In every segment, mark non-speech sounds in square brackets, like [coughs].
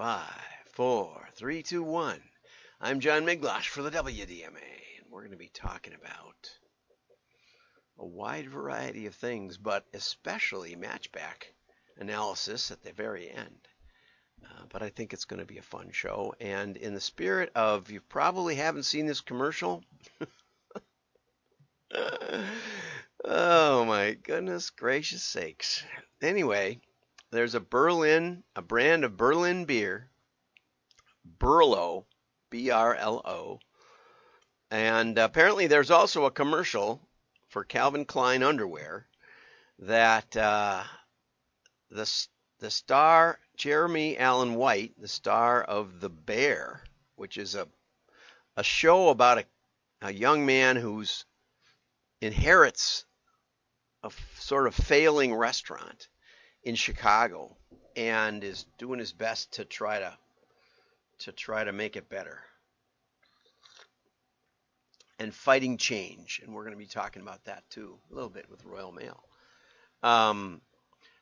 five, four, three, two, one. I'm John Miglosh for the WDMA, and we're going to be talking about a wide variety of things, but especially matchback analysis at the very end. Uh, but I think it's going to be a fun show. And in the spirit of you probably haven't seen this commercial. [laughs] oh my goodness gracious sakes. Anyway, there's a Berlin, a brand of Berlin beer, Brlo, B R L O. And apparently there's also a commercial for Calvin Klein underwear that uh, the the star Jeremy Allen White, the star of The Bear, which is a a show about a, a young man who's inherits a f- sort of failing restaurant in Chicago and is doing his best to try to to try to make it better and fighting change and we're going to be talking about that too a little bit with Royal Mail um,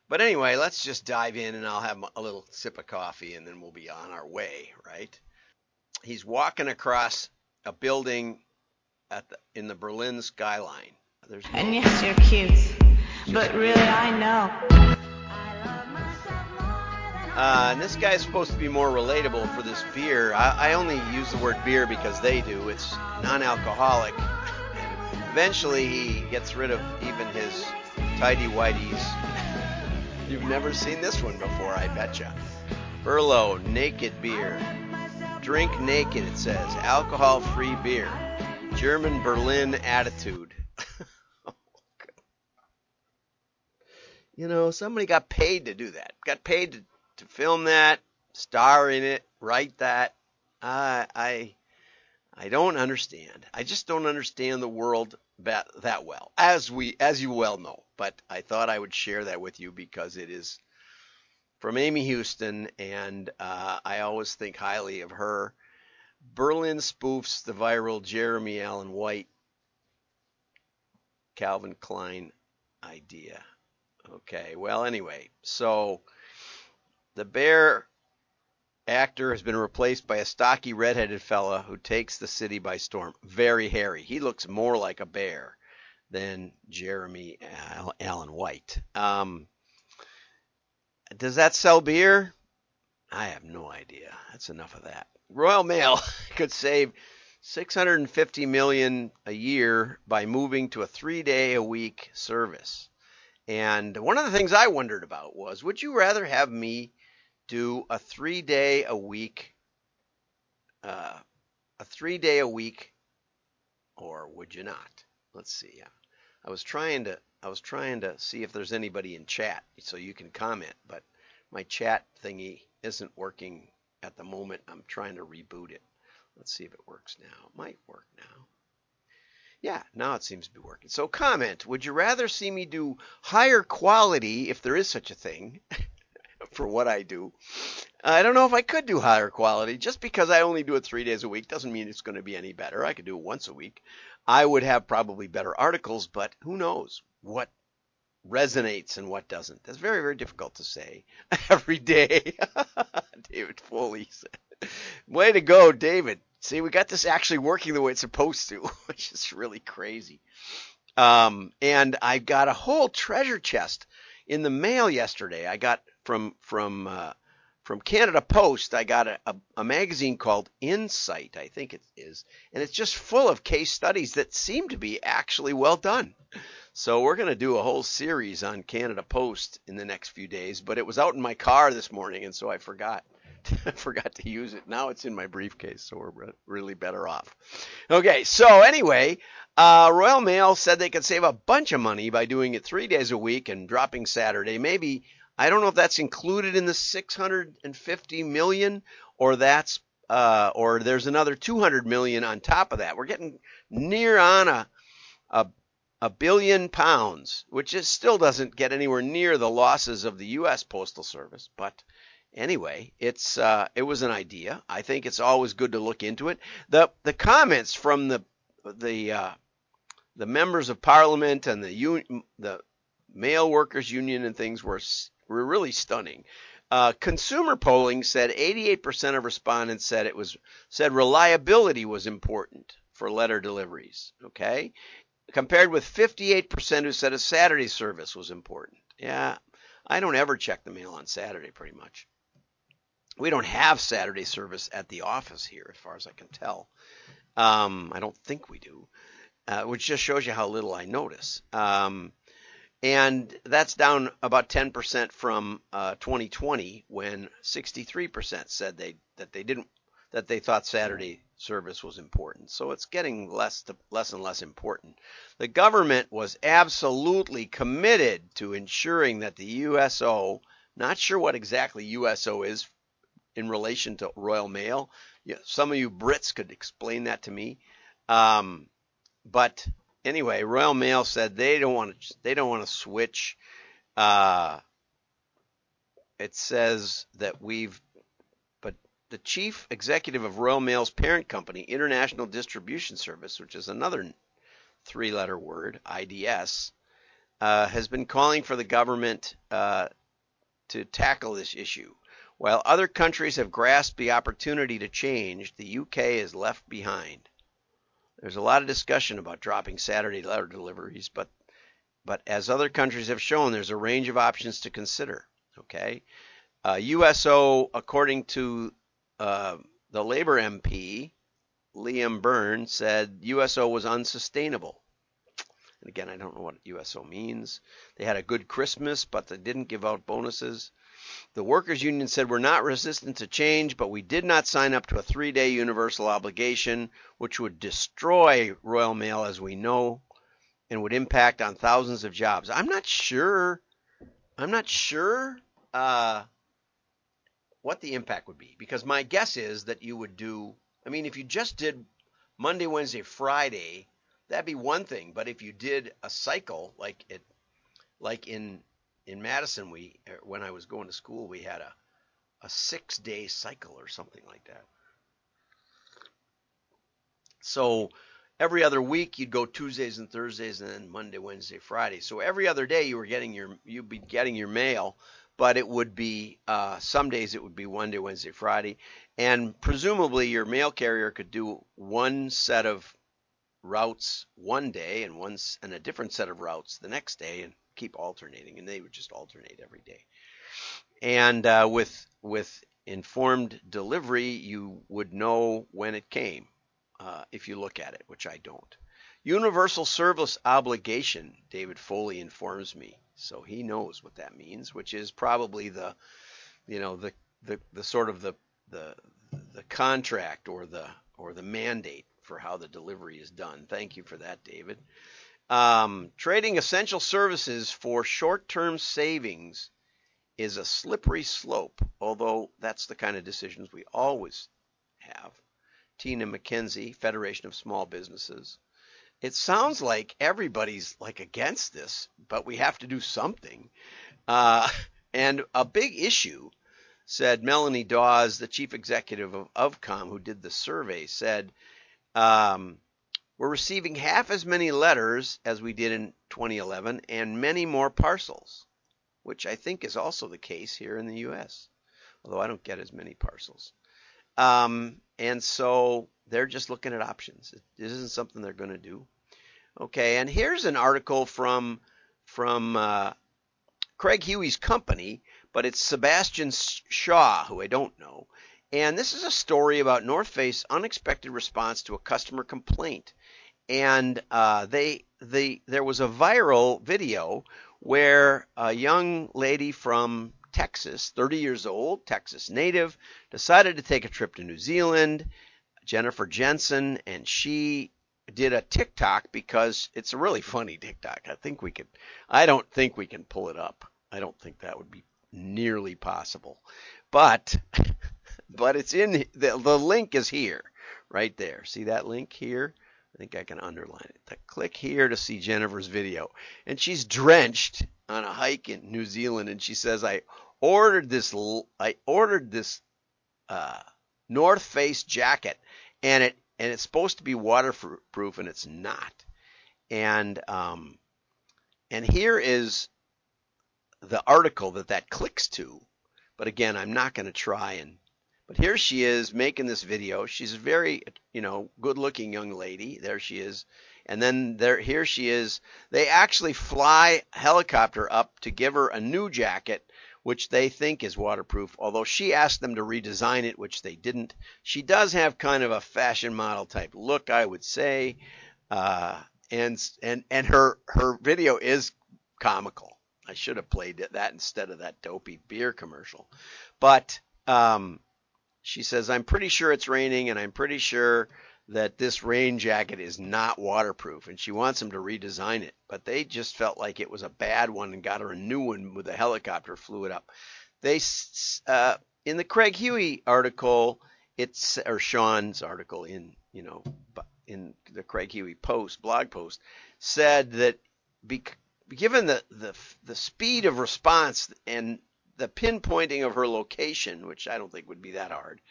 but anyway let's just dive in and I'll have a little sip of coffee and then we'll be on our way right he's walking across a building at the, in the Berlin skyline there's no, And yes, you're cute. But really, I know. Uh, and this guy's supposed to be more relatable for this beer. I, I only use the word beer because they do. It's non-alcoholic. Eventually, he gets rid of even his tidy whities. You've never seen this one before, I betcha. Brlo Naked Beer. Drink naked, it says. Alcohol-free beer. German Berlin attitude. [laughs] you know, somebody got paid to do that. Got paid to to film that, star in it, write that. I I I don't understand. I just don't understand the world that, that well, as we as you well know. But I thought I would share that with you because it is from Amy Houston, and uh, I always think highly of her. Berlin spoofs the viral Jeremy Allen White Calvin Klein idea. Okay, well, anyway, so the bear actor has been replaced by a stocky redheaded fella who takes the city by storm. Very hairy. He looks more like a bear than Jeremy Allen White. Um, does that sell beer? I have no idea. That's enough of that. Royal Mail [laughs] could save 650 million a year by moving to a 3-day a week service. And one of the things I wondered about was would you rather have me do a three day a week, uh, a three day a week, or would you not? Let's see. I was trying to I was trying to see if there's anybody in chat so you can comment, but my chat thingy isn't working at the moment. I'm trying to reboot it. Let's see if it works now. It might work now. Yeah, now it seems to be working. So comment, would you rather see me do higher quality, if there is such a thing, for what I do. I don't know if I could do higher quality. Just because I only do it three days a week doesn't mean it's going to be any better. I could do it once a week. I would have probably better articles, but who knows what resonates and what doesn't. That's very, very difficult to say [laughs] every day. [laughs] David Foley said. Way to go, David. See, we got this actually working the way it's supposed to, [laughs] which is really crazy. Um, and I got a whole treasure chest in the mail yesterday. I got from from uh, from Canada Post. I got a, a, a, magazine called Insight, I think it is, and it's just full of case studies that seem to be actually well done. So we're going to do a whole series on Canada Post in the next few days. But it was out in my car this morning, and so I forgot. [laughs] Forgot to use it. Now it's in my briefcase, so we're really better off. Okay, so anyway, uh, Royal Mail said they could save a bunch of money by doing it three days a week and dropping Saturday. Maybe I don't know if that's included in the 650 million or that's uh, or there's another 200 million on top of that. We're getting near on a a, a billion pounds, which is, still doesn't get anywhere near the losses of the U.S. Postal Service. But anyway, it's uh, it was an idea. I think it's always good to look into it. the The comments from the the uh, the members of Parliament and the un- the mail workers union and things were were really stunning. Uh, consumer polling said 88% of respondents said it was said reliability was important for letter deliveries. Okay, compared with 58% who said a Saturday service was important. Yeah, I don't ever check the mail on Saturday, pretty much. We don't have Saturday service at the office here, as far as I can tell. Um, I don't think we do, uh, which just shows you how little I notice. Um, and that's down about 10% from uh, 2020 when 63% said they that they didn't that they thought Saturday service was important. So it's getting less to, less and less important. The government was absolutely committed to ensuring that the USO, not sure what exactly USO is in relation to Royal Mail. Some of you Brits could explain that to me. Um, but anyway, Royal Mail said they don't want to they don't want to switch. Uh, it says that we've but the chief executive of Royal Mail's parent company, International Distribution Service, which is another three-letter word, IDS, uh, has been calling for the government uh, to tackle this issue. While other countries have grasped the opportunity to change, the UK is left behind. There's a lot of discussion about dropping Saturday letter deliveries, but but as other countries have shown, there's a range of options to consider. Okay, uh, USO, according to uh, the Labor MP Liam Byrne, said USO was unsustainable. And again, I don't know what USO means. They had a good Christmas, but they didn't give out bonuses. The workers' union said we're not resistant to change, but we did not sign up to a three day universal obligation, which would destroy Royal Mail as we know and would impact on thousands of jobs. I'm not sure. I'm not sure uh, what the impact would be because my guess is that you would do. I mean, if you just did Monday, Wednesday, Friday, that'd be one thing. But if you did a cycle like it, like in in Madison, we er, when I was going to school, we had a a six day cycle or something like that. So every other week you'd go Tuesdays and Thursdays and then Monday, Wednesday, Friday. So every other day you were getting your you'd be getting your mail, but it would be uh, some days it would be Monday, Wednesday, Friday, and presumably your mail carrier could do one set of routes one day and once and a different set of routes the next day and keep alternating, and they would just alternate every day. And uh, with with informed delivery, you would know when it came uh, if you look at it, which I don't. Universal service obligation, David Foley informs me, so he knows what that means, which is probably the, you know, the the, the sort of the the the contract or the or the mandate for how the delivery is done. Thank you for that, David. Um, trading essential services for short term savings is a slippery slope, although that's the kind of decisions we always have. Tina McKenzie, Federation of Small Businesses. It sounds like everybody's like against this, but we have to do something. Uh, and a big issue, said Melanie Dawes, the chief executive of Ofcom, who did the survey, said um, we're receiving half as many letters as we did in 2011 and many more parcels, which I think is also the case here in the U.S., although I don't get as many parcels. Um, and so they're just looking at options. This isn't something they're going to do. Okay, and here's an article from from uh, Craig Huey's company, but it's Sebastian Shaw, who I don't know. And this is a story about North Face unexpected response to a customer complaint and uh, they the there was a viral video where a young lady from Texas, 30 years old, Texas native, decided to take a trip to New Zealand. Jennifer Jensen and she did a TikTok because it's a really funny TikTok. I think we could I don't think we can pull it up. I don't think that would be nearly possible. But [laughs] but it's in the the link is here right there. See that link here? I think I can underline it. click here to see Jennifer's video. And she's drenched on a hike in New Zealand and she says I ordered this I ordered this uh, North Face jacket and it and it's supposed to be waterproof and it's not. And um and here is the article that that clicks to But again, I'm not going to try and. But here she is making this video. She's a very, you know, good-looking young lady. There she is. And then there, here she is. They actually fly helicopter up to give her a new jacket, which they think is waterproof. Although she asked them to redesign it, which they didn't. She does have kind of a fashion model type look, I would say. Uh, and and and her her video is comical. I should have played that instead of that dopey beer commercial. But um, she says, I'm pretty sure it's raining, and I'm pretty sure that this rain jacket is not waterproof, and she wants them to redesign it. But they just felt like it was a bad one and got her a new one with a helicopter, flew it up. They uh, in the Craig Huey article, it's or Sean's article in you know in the Craig Huey post blog post said that given the, the the speed of response and the pinpointing of her location, which I don't think would be that hard,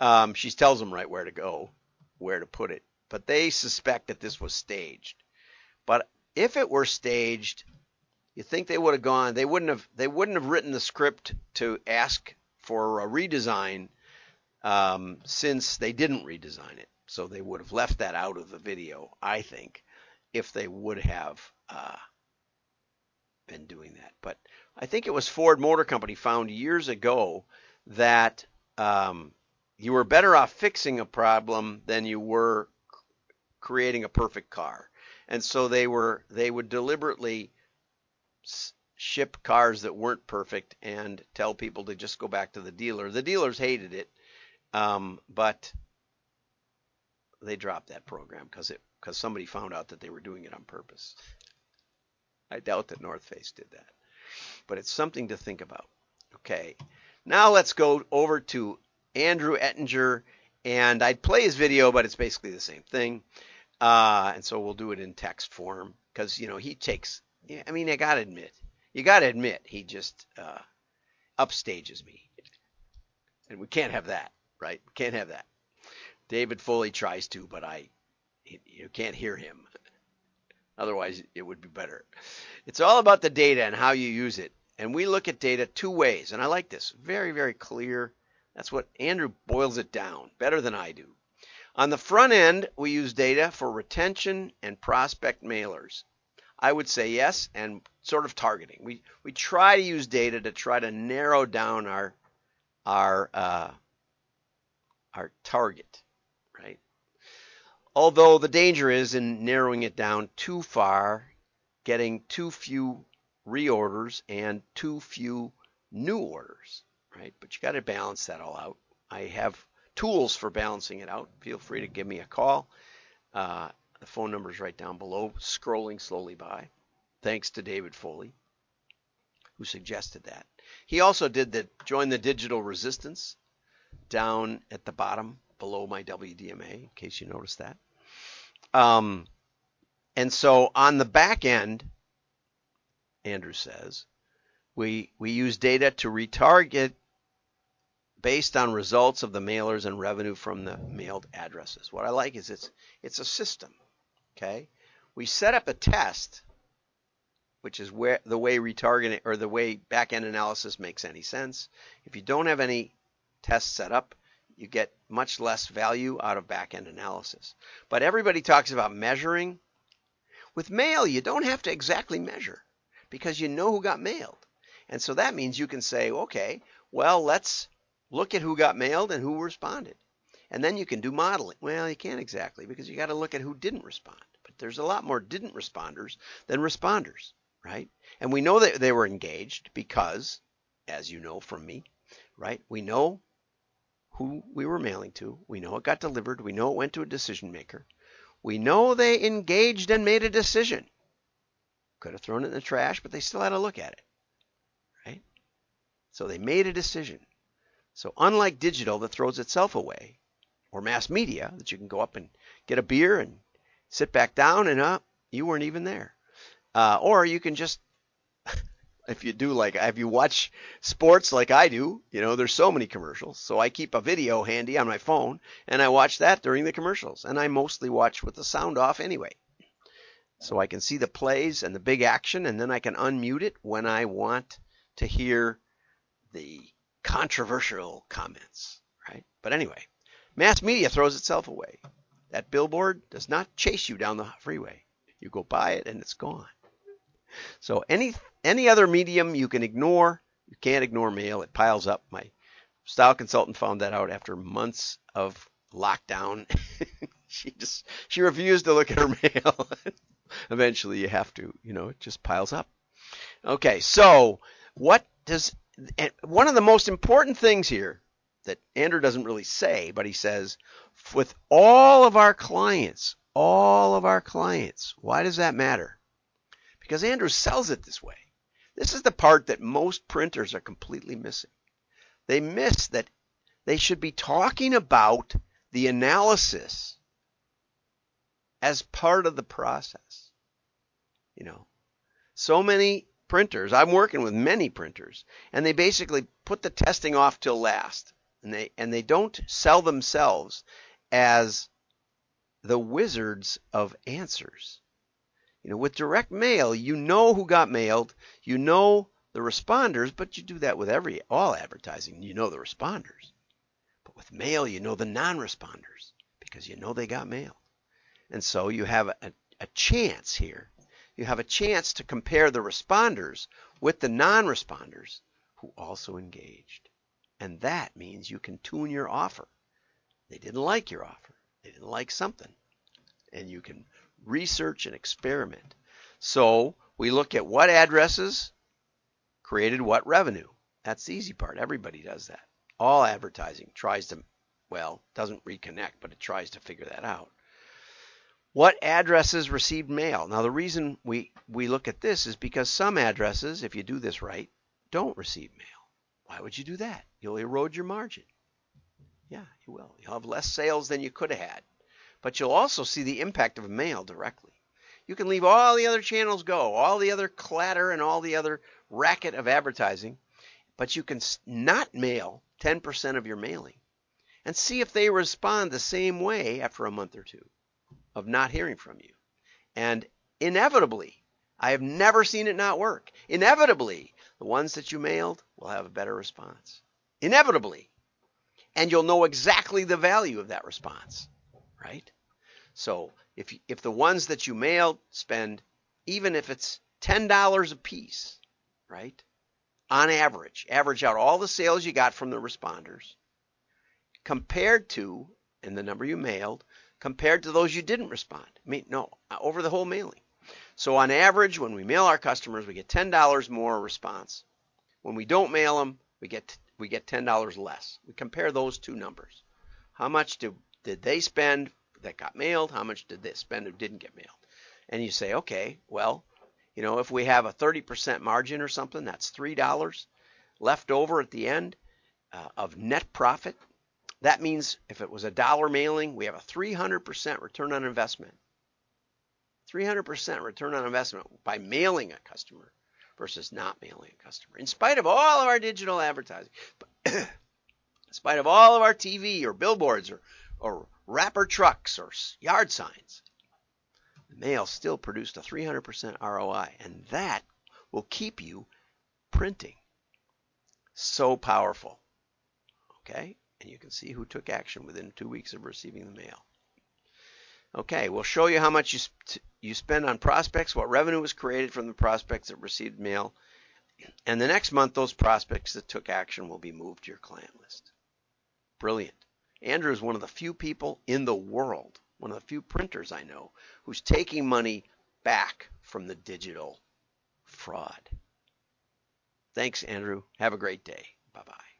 um, she tells them right where to go, where to put it. But they suspect that this was staged. But if it were staged, you think they would have gone? They wouldn't have. They wouldn't have written the script to ask for a redesign um, since they didn't redesign it. So they would have left that out of the video, I think, if they would have uh, been doing that. But I think it was Ford Motor Company found years ago that um, you were better off fixing a problem than you were creating a perfect car. And so they were they would deliberately ship cars that weren't perfect and tell people to just go back to the dealer. The dealers hated it, um, but they dropped that program because it because somebody found out that they were doing it on purpose. I doubt that North Face did that. But it's something to think about. Okay. Now let's go over to Andrew Ettinger. And I'd play his video, but it's basically the same thing. Uh, and so we'll do it in text form because, you know, he takes, I mean, I got to admit, you got to admit, he just uh, upstages me. And we can't have that, right? We can't have that. David Foley tries to, but I, you can't hear him. Otherwise, it would be better. It's all about the data and how you use it. And we look at data two ways. And I like this. Very, very clear. That's what Andrew boils it down better than I do. On the front end, we use data for retention and prospect mailers. I would say yes, and sort of targeting. We we try to use data to try to narrow down our our uh, our target. Although the danger is in narrowing it down too far, getting too few reorders and too few new orders, right? But you got to balance that all out. I have tools for balancing it out. Feel free to give me a call. Uh, the phone number is right down below, scrolling slowly by. Thanks to David Foley, who suggested that. He also did the join the digital resistance down at the bottom below my WDMA, in case you noticed that. Um, and so on the back end, Andrew says, we we use data to retarget based on results of the mailers and revenue from the mailed addresses. What I like is it's it's a system. Okay, we set up a test, which is where the way retargeting or the way back end analysis makes any sense. If you don't have any tests set up, you get much less value out of back-end analysis. But everybody talks about measuring. With mail, you don't have to exactly measure because you know who got mailed. And so that means you can say, okay, well, let's look at who got mailed and who responded. And then you can do modeling. Well, you can't exactly because you got to look at who didn't respond. But there's a lot more didn't responders than responders, right? And we know that they were engaged because, as you know from me, right? We know who we were mailing to. We know it got delivered. We know it went to a decision maker. We know they engaged and made a decision. Could have thrown it in the trash, but they still had to look at it. Right? So they made a decision. So unlike digital that throws itself away, or mass media that you can go up and get a beer and sit back down and uh, you weren't even there. Uh, or you can just if you do like if you watch sports like I do, you know, there's so many commercials. So I keep a video handy on my phone and I watch that during the commercials. And I mostly watch with the sound off anyway. So I can see the plays and the big action and then I can unmute it when I want to hear the controversial comments, right? But anyway, mass media throws itself away. That billboard does not chase you down the freeway. You go by it and it's gone. So any any other medium you can ignore. You can't ignore mail. It piles up. My style consultant found that out after months of lockdown. [laughs] she just she refused to look at her [laughs] mail. [laughs] Eventually you have to, you know, it just piles up. Okay, so what does one of the most important things here that Andrew doesn't really say, but he says with all of our clients, all of our clients. Why does that matter? Because Andrew sells it this way. This is the part that most printers are completely missing. They miss that they should be talking about the analysis as part of the process. You know, so many printers, I'm working with many printers, and they basically put the testing off till last. And they and they don't sell themselves as the wizards of answers. You know, with direct mail, you know who got mailed, you know the responders, but you do that with every all advertising. You know the responders. But with mail, you know the non-responders because you know they got mailed. And so you have a, a chance here. You have a chance to compare the responders with the non-responders who also engaged. And that means you can tune your offer. They didn't like your offer. They didn't like something. And you can research and experiment. So we look at what addresses created what revenue. That's the easy part. Everybody does that. All advertising tries to, well, doesn't reconnect, but it tries to figure that out. What addresses received mail? Now, the reason we, we look at this is because some addresses, if you do this right, don't receive mail. Why would you do that? You'll erode your margin. Yeah, you will. You'll have less sales than you could have had but you'll also see the impact of mail directly. You can leave all the other channels go, all the other clatter and all the other racket of advertising, but you can not mail 10% of your mailing and see if they respond the same way after a month or two of not hearing from you. And inevitably, I have never seen it not work. Inevitably, the ones that you mailed will have a better response. Inevitably. And you'll know exactly the value of that response, right? So if if the ones that you mailed spend, even if it's ten dollars a piece, right? On average, average out all the sales you got from the responders, compared to and the number you mailed, compared to those you didn't respond. I mean, no, over the whole mailing. So on average, when we mail our customers, we get ten dollars more response. When we don't mail them, we get we get ten dollars less. We compare those two numbers. How much do, did they spend that got mailed? How much did they spend who didn't get mailed? And you say, okay, well, you know, if we have a 30% margin or something, that's $3 left over at the end uh, of net profit. That means if it was a dollar mailing, we have a 300% return on investment. 300% return on investment by mailing a customer versus not mailing a customer. In spite of all of our digital advertising, [coughs] in spite of all of our TV or billboards or, or wrapper trucks or yard signs. The mail still produced a 300% ROI, and that will keep you printing. So powerful. Okay? And you can see who took action within two weeks of receiving the mail. Okay, we'll show you how much you, sp- you spend on prospects, what revenue was created from the prospects that received mail, and the next month, those prospects that took action will be moved to your client list. Brilliant. Andrew is one of the few people in the world, one of the few printers I know, who's taking money back from the digital fraud. Thanks, Andrew. Have a great day. Bye bye.